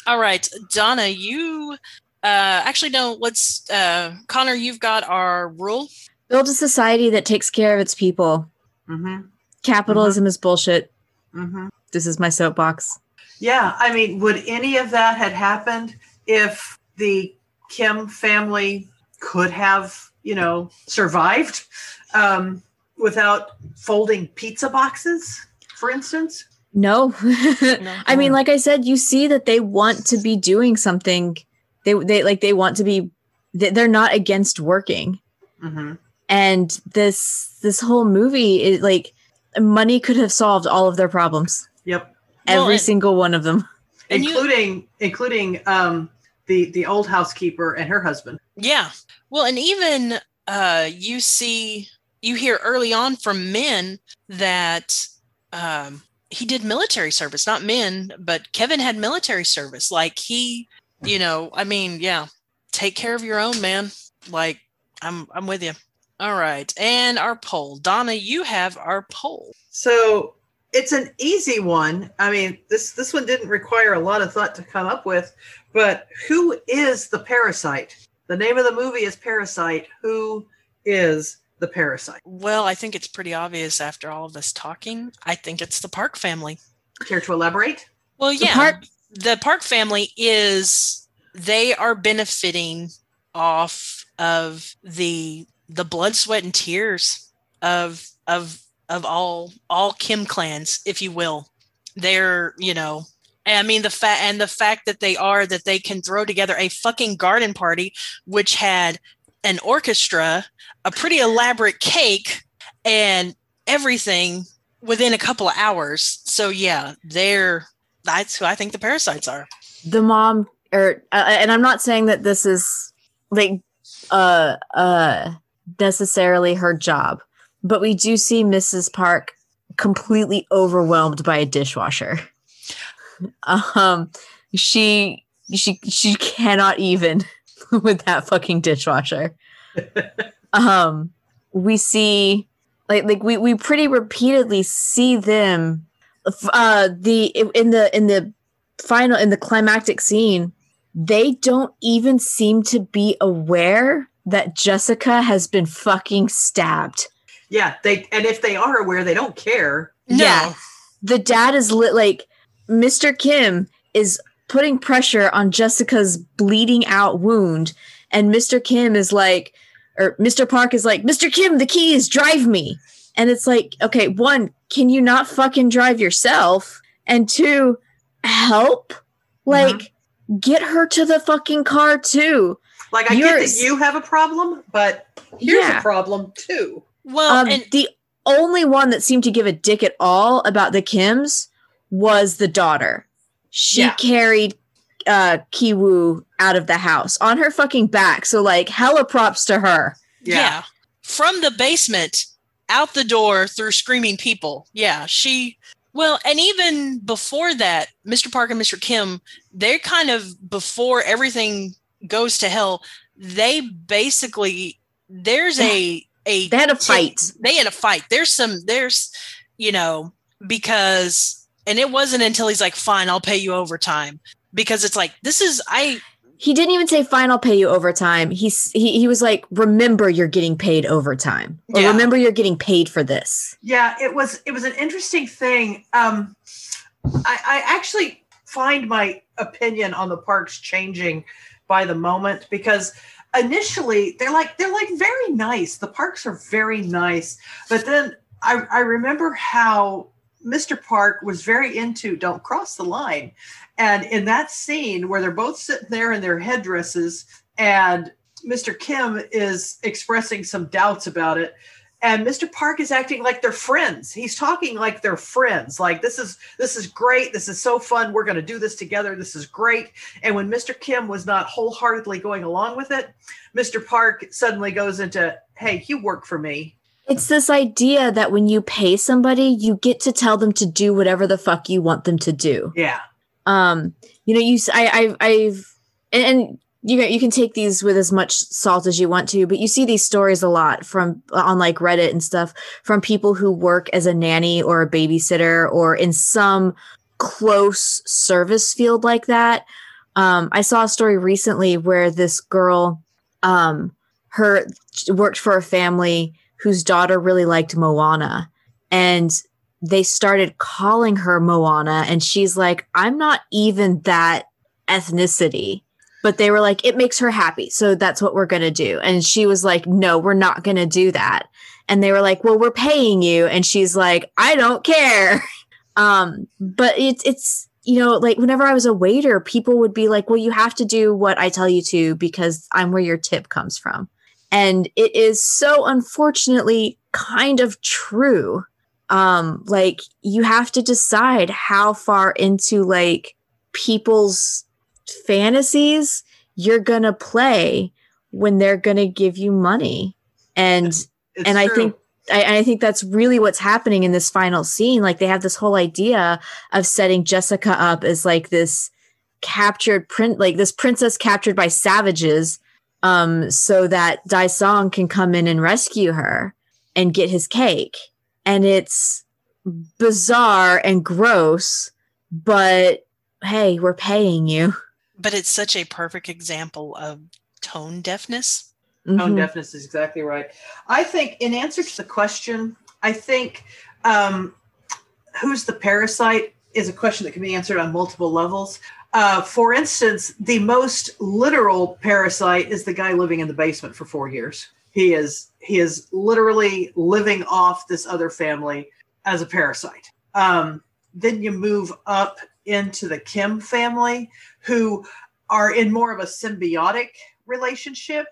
All right, Donna, you uh actually no, let's uh Connor, you've got our rule. Build a society that takes care of its people. Mm-hmm. Capitalism is bullshit. Mm-hmm. This is my soapbox. Yeah, I mean, would any of that had happened if the Kim family could have, you know, survived um, without folding pizza boxes, for instance? No. [LAUGHS] No. I mean, like I said, you see that they want to be doing something. They they like they want to be they- they're not against working. Mm-hmm. And this this whole movie is like money could have solved all of their problems. Yep, Well, Every and- single one of them. And you- including including um, the the old housekeeper and her husband. Yeah. Well, and even uh, you see, you hear early on from Min that um, he did military service, not Min, but Kevin had military service. Like he, you know, I mean, yeah, take care of your own, man. Like I'm, I'm with you. All right, and our poll, Donna, you have our poll. So it's an easy one. I mean, this this one didn't require a lot of thought to come up with. But who is the parasite? The name of the movie is Parasite. Who is the parasite? Well, I think it's pretty obvious after all of this talking. I think it's the Park family. Care to elaborate? Well, The yeah. Park- the Park family is they are benefiting off of the the blood, sweat, and tears of of of all all Kim clans, if you will. They're, you know, I mean the fact and the fact that they are that they can throw together a fucking garden party which had an orchestra, a pretty elaborate cake, and everything within a couple of hours. So yeah, they're that's who I think the parasites are. the mom or uh, and i'm not saying that this is like uh uh necessarily her job but we do see mrs park completely overwhelmed by a dishwasher [LAUGHS] um she she she cannot even [LAUGHS] with that fucking dishwasher [LAUGHS] um we see like like we we pretty repeatedly see them uh the in the in the final in the climactic scene they don't even seem to be aware that jessica has been fucking stabbed Yeah, they and if they are aware, they don't care. No. Yeah. the dad is lit like mr kim is putting pressure on jessica's bleeding out wound and mr kim is like or mr park is like mr kim the keys drive me. And it's like okay one can you not fucking drive yourself? And two help? Like get her to the fucking car too. Like I get that you have a problem, but here's Yeah. a problem too. Well, um, and the only one that seemed to give a dick at all about the Kims was the daughter. She Yeah. carried uh Kiwoo out of the house on her fucking back. So like hella props to her. yeah. from the basement out the door through screaming people. Yeah, she. Well, and even before that, Mr. Park and Mr. Kim, they're kind of before everything goes to hell. They basically there's a a They had a fight. they had a fight. There's some, there's, you know, because, and it wasn't until he's like, fine, I'll pay you overtime. Because it's like, this is, I, he didn't even say fine i'll pay you overtime he's he, he was like remember you're getting paid overtime or Yeah. remember you're getting paid for this Yeah, it was it was an interesting thing. Um, I, I actually find my opinion on the parks changing by the moment because initially they're like they're like very nice. The parks are very nice, but then I, I remember how Mr. Park was very into "Don't cross the line," and in that scene where they're both sitting there in their headdresses and Mr. Kim is expressing some doubts about it and Mr. Park is acting like they're friends. He's talking like they're friends. Like this is this is great. This is so fun. We're going to do this together. This is great. And when Mr. Kim was not wholeheartedly going along with it, Mr. Park suddenly goes into, "Hey, you work for me." It's this idea that when you pay somebody you get to tell them to do whatever the fuck you want them to do Yeah. um you know you I I've and, and you know, you can take these with as much salt as you want to but you see these stories a lot from on like reddit and stuff from people who work as a nanny or a babysitter or in some close service field like that um i saw a story recently where this girl um her worked for a family whose daughter really liked moana and they started calling her Moana, and she's like, I'm not even that ethnicity. But they were like, it makes her happy. So that's what we're going to do. And she was like, no, we're not going to do that. And they were like, well, we're paying you. And she's like, I don't care. [LAUGHS] Um, but it's, it's, you know, like whenever I was a waiter, people would be like, well, you have to do what I tell you to because I'm where your tip comes from. And it is so unfortunately kind of true. Um like you have to decide how far into like people's fantasies you're gonna play when they're gonna give you money. And It's And I think- I, I think that's really what's happening in this final scene. Like they have this whole idea of setting jessica up as like this captured print like this princess captured by savages um so that Da-song can come in and rescue her and get his cake and it's bizarre and gross but hey we're paying you But it's such a perfect example of tone deafness. Tone Mhm. deafness is exactly right. I think, in answer to the question, I think um, who's the parasite is a question that can be answered on multiple levels. Uh, for instance, the most literal parasite is the guy living in the basement for four years. He is he is literally living off this other family as a parasite. Um, then you move up into the Kim family, who are in more of a symbiotic relationship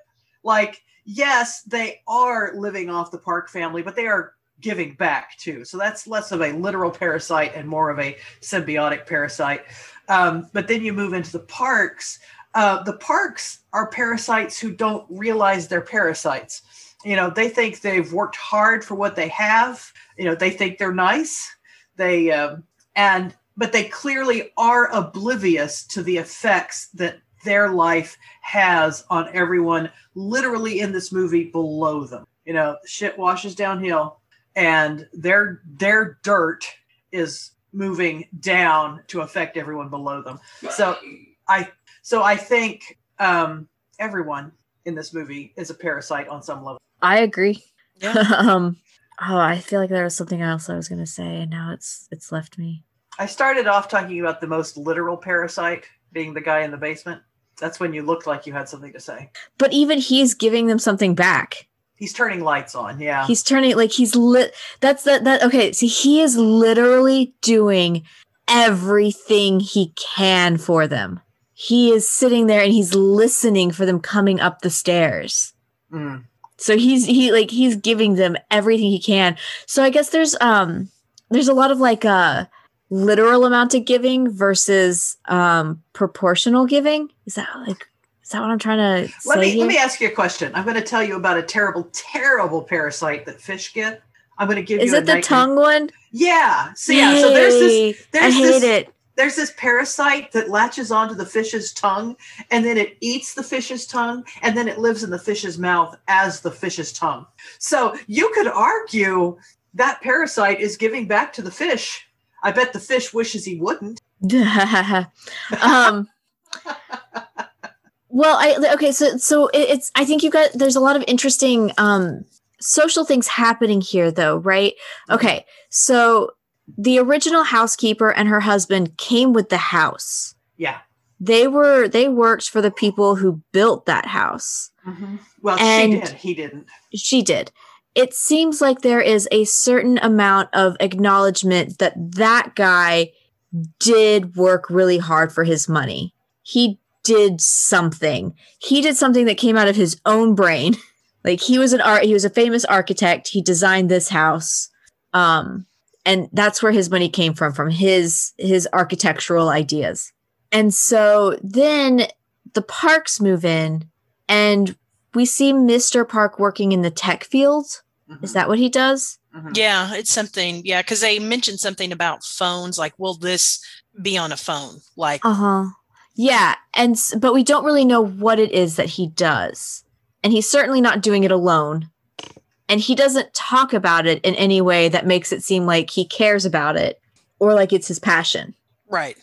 like yes they are living off the park family but they are giving back too so that's less of a literal parasite and more of a symbiotic parasite um, but then you move into the parks. Uh, the parks are parasites who don't realize they're parasites. You know they think they've worked hard for what they have. You know they think they're nice. They um, and but they clearly are oblivious to the effects that their life has on everyone literally in this movie below them. You know, shit washes downhill and their their dirt is moving down to affect everyone below them. So I so I think um everyone in this movie is a parasite on some level. i agree Yeah. [LAUGHS] um oh i feel like there was something else i was gonna say and now it's it's left me I started off talking about the most literal parasite being the guy in the basement. That's when you looked like you had something to say. but even he's giving them something back He's turning lights on. Yeah. he's turning like he's lit that's that that okay see he is literally doing everything he can for them he is sitting there and he's listening for them coming up the stairs Mm. so he's he like he's giving them everything he can so i guess there's um there's a lot of like uh literal amount of giving versus um proportional giving is that like is that what i'm trying to Let say me here? let me ask you a question. I'm going to tell you about a terrible, terrible parasite that fish get. I'm going to give is you. a it the nightmare. tongue one Yeah. So yeah. So there's this. There's i hate this- it There's this parasite that latches onto the fish's tongue, and then it eats the fish's tongue, and then it lives in the fish's mouth as the fish's tongue. So you could argue that parasite is giving back to the fish. I bet the fish wishes he wouldn't. [LAUGHS] um [LAUGHS] Well, I okay, so so it's I think you got there's a lot of interesting um social things happening here though, right? Okay. So the original housekeeper and her husband came with the house. Yeah. They were they worked for the people who built that house. Well, And- she did. He didn't. She did. It seems like there is a certain amount of acknowledgement that that guy did work really hard for his money. He did something. He did something that came out of his own brain. [LAUGHS] Like he was an art he was a famous architect. He designed this house. Um and that's where his money came from from his his architectural ideas. And so then the parks move in and we see Mr. Park working in the tech field. Is that what he does? Mhm. Yeah, it's something. Yeah, because they mentioned something about phones. Like, will this be on a phone? Like, Uh-huh. Yeah, and but we don't really know what it is that he does. And he's certainly not doing it alone. And he doesn't talk about it in any way that makes it seem like he cares about it or like it's his passion. right.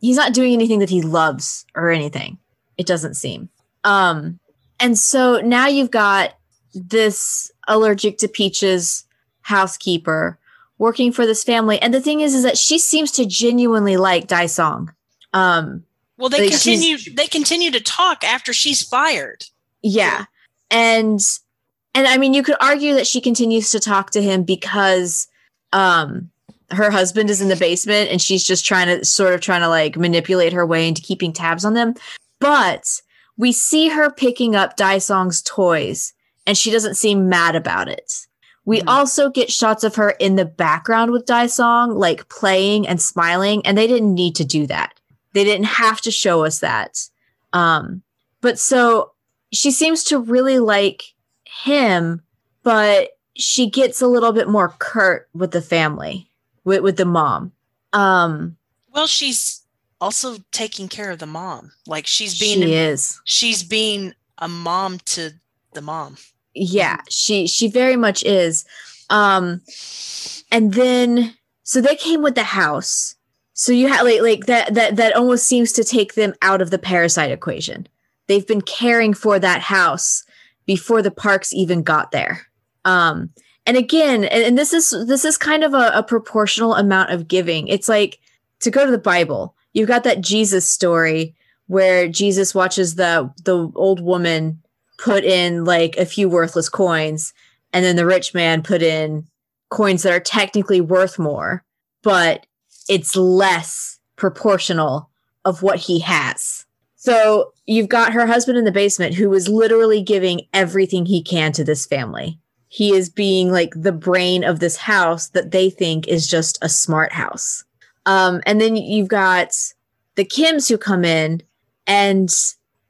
he's not doing anything that he loves or anything it doesn't seem um and so now you've got this allergic to peaches housekeeper working for this family and the thing is is that she seems to genuinely like Da-song um Well, they Like, continue. They continue to talk after she's fired. yeah and and i mean you could argue that she continues to talk to him because um her husband is in the basement and she's just trying to sort of trying to like manipulate her way into keeping tabs on them but we see her picking up Da-song's toys and she doesn't seem mad about it we Mhm. also get shots of her in the background with Daisong, like playing and smiling and they didn't need to do that they didn't have to show us that um but so she seems to really like him, but she gets a little bit more curt with the family, with, with the mom. Um, Well, she's also taking care of the mom. Like she's being. she is. She's being a mom to the mom. Yeah, she she very much is. Um, and then so they came with the house. So you have like like that that that almost seems to take them out of the parasite equation. They've been caring for that house before the parks even got there. Um, and again, and, and this is this is kind of a, a proportional amount of giving. It's like to go to the Bible. You've got that Jesus story where Jesus watches the the old woman put in like a few worthless coins, and then the rich man put in coins that are technically worth more, but it's less proportional of what he has. So you've got her husband in the basement who is literally giving everything he can to this family. He is being like the brain of this house that they think is just a smart house. Um, and then you've got the Kims who come in and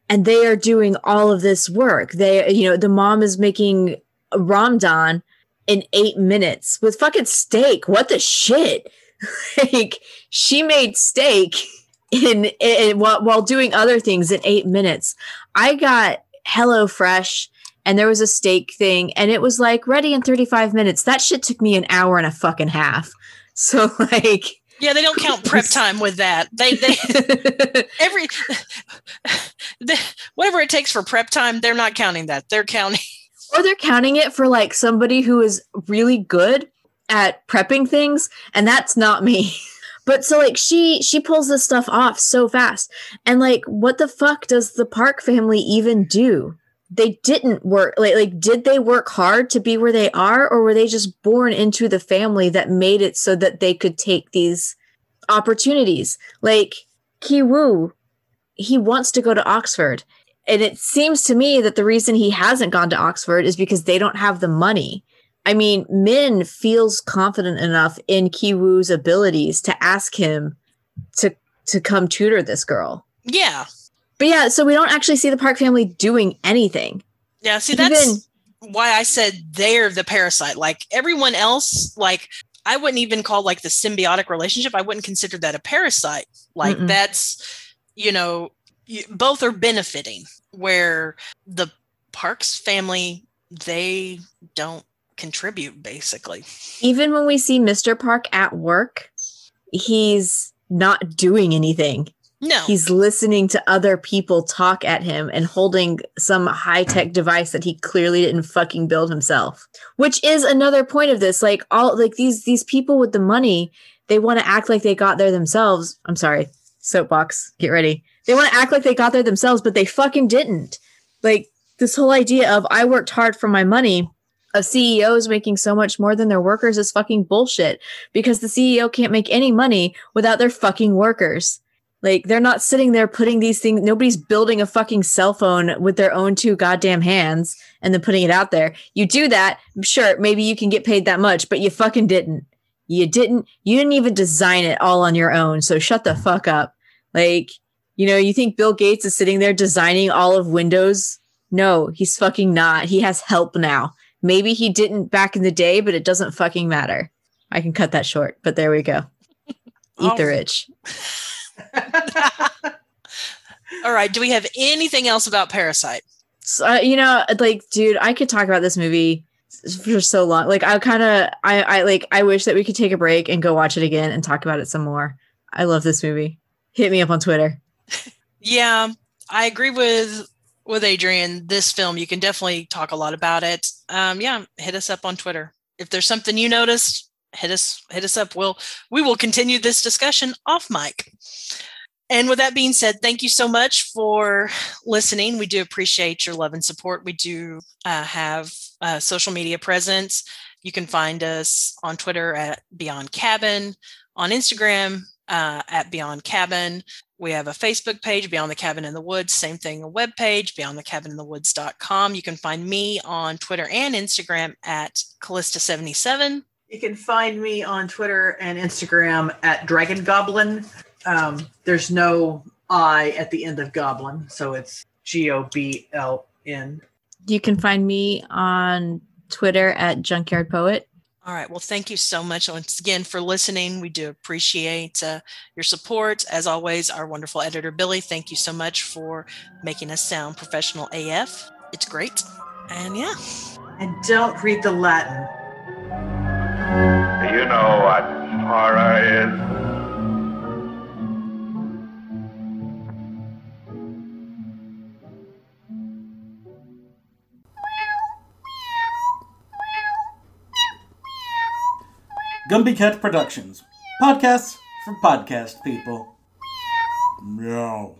and they are doing all of this work. They, you know, the mom is making Ram-don in eight minutes with fucking steak. What the shit? [LAUGHS] like she made steak in, in while, while doing other things in eight minutes. I got HelloFresh and there was a steak thing and it was like ready in 35 minutes. That shit took me an hour and a fucking half. [LAUGHS] So like Yeah, they don't count prep [LAUGHS] time with that. They they every the, whatever it takes for prep time, they're not counting that. They're counting. or they're counting it for like somebody who is really good at prepping things and that's not me. [LAUGHS] But so like she she pulls this stuff off so fast. And like what the fuck does the park family even do? They didn't work like like did they work hard to be where they are or were they just born into the family that made it so that they could take these opportunities? Like kiwoo he wants to go to oxford. And it seems to me that the reason he hasn't gone to Oxford is because they don't have the money. I mean, Min feels confident enough in Kiwoo's abilities to ask him to to come tutor this girl. Yeah, But yeah, so we don't actually see the Park family doing anything. yeah. See, Even- that's why I said they're the parasite. Like everyone else, like I wouldn't even call like the symbiotic relationship. I wouldn't consider that a parasite. Like Mm-mm. that's you know both are benefiting. Where the Parks family they don't contribute basically. Even when we see Mr. Park at work, he's not doing anything. No. He's listening to other people talk at him and holding some high tech hmm. device that he clearly didn't fucking build himself. Which is another point of this. Like all like these these people with the money, they want to act like they got there themselves. I'm sorry, soapbox. Get ready. They want to act like they got there themselves, but they fucking didn't. Like this whole idea of I worked hard for my money of CEOs making so much more than their workers is fucking bullshit because the CEO can't make any money without their fucking workers. Like they're not sitting there putting these things, nobody's building a fucking cell phone with their own two goddamn hands and then putting it out there. You do that, sure, maybe you can get paid that much, but you fucking didn't. You didn't, you didn't even design it all on your own. So shut the fuck up. Like, you know, you think Bill Gates is sitting there designing all of Windows? No, he's fucking not. He has help now. Maybe he didn't back in the day, but it doesn't fucking matter. I can cut that short, but there we go. Eat the Oh. rich. [LAUGHS] All right. Do we have anything else about Parasite? So, uh, you know, like, dude, I could talk about this movie for so long. Like, I kind of, I, I like, I wish that we could take a break and go watch it again and talk about it some more. I love this movie. Hit me up on Twitter. [LAUGHS] Yeah, I agree with with Adrian. This film, you can definitely talk a lot about it. Um, yeah, hit us up on Twitter if there's something you noticed. Hit us hit us up. We'll we will continue this discussion off mic. And with that being said, thank you so much for listening. We do appreciate your love and support. We do uh, have social media presence. You can find us on Twitter at Beyond Cabin, on Instagram uh, at Beyond Cabin. We have a Facebook page, Beyond the Cabin in the Woods. Same thing, a web page, beyondthecabininthewoods.com. You can find me on Twitter and Instagram at Callista77. You can find me on Twitter and Instagram at Dragon Goblin. Um, there's no I at the end of Goblin, so it's G O B L N. You can find me on Twitter at Junkyard Poet. All right. Well, thank you so much once again for listening. We do appreciate uh, your support. As always, our wonderful editor, Billy, thank you so much for making us sound professional AF. It's great. And yeah, And don't read the Latin. Do you know what horror is? Gumby Cat Productions. Podcasts for podcast people. Meow.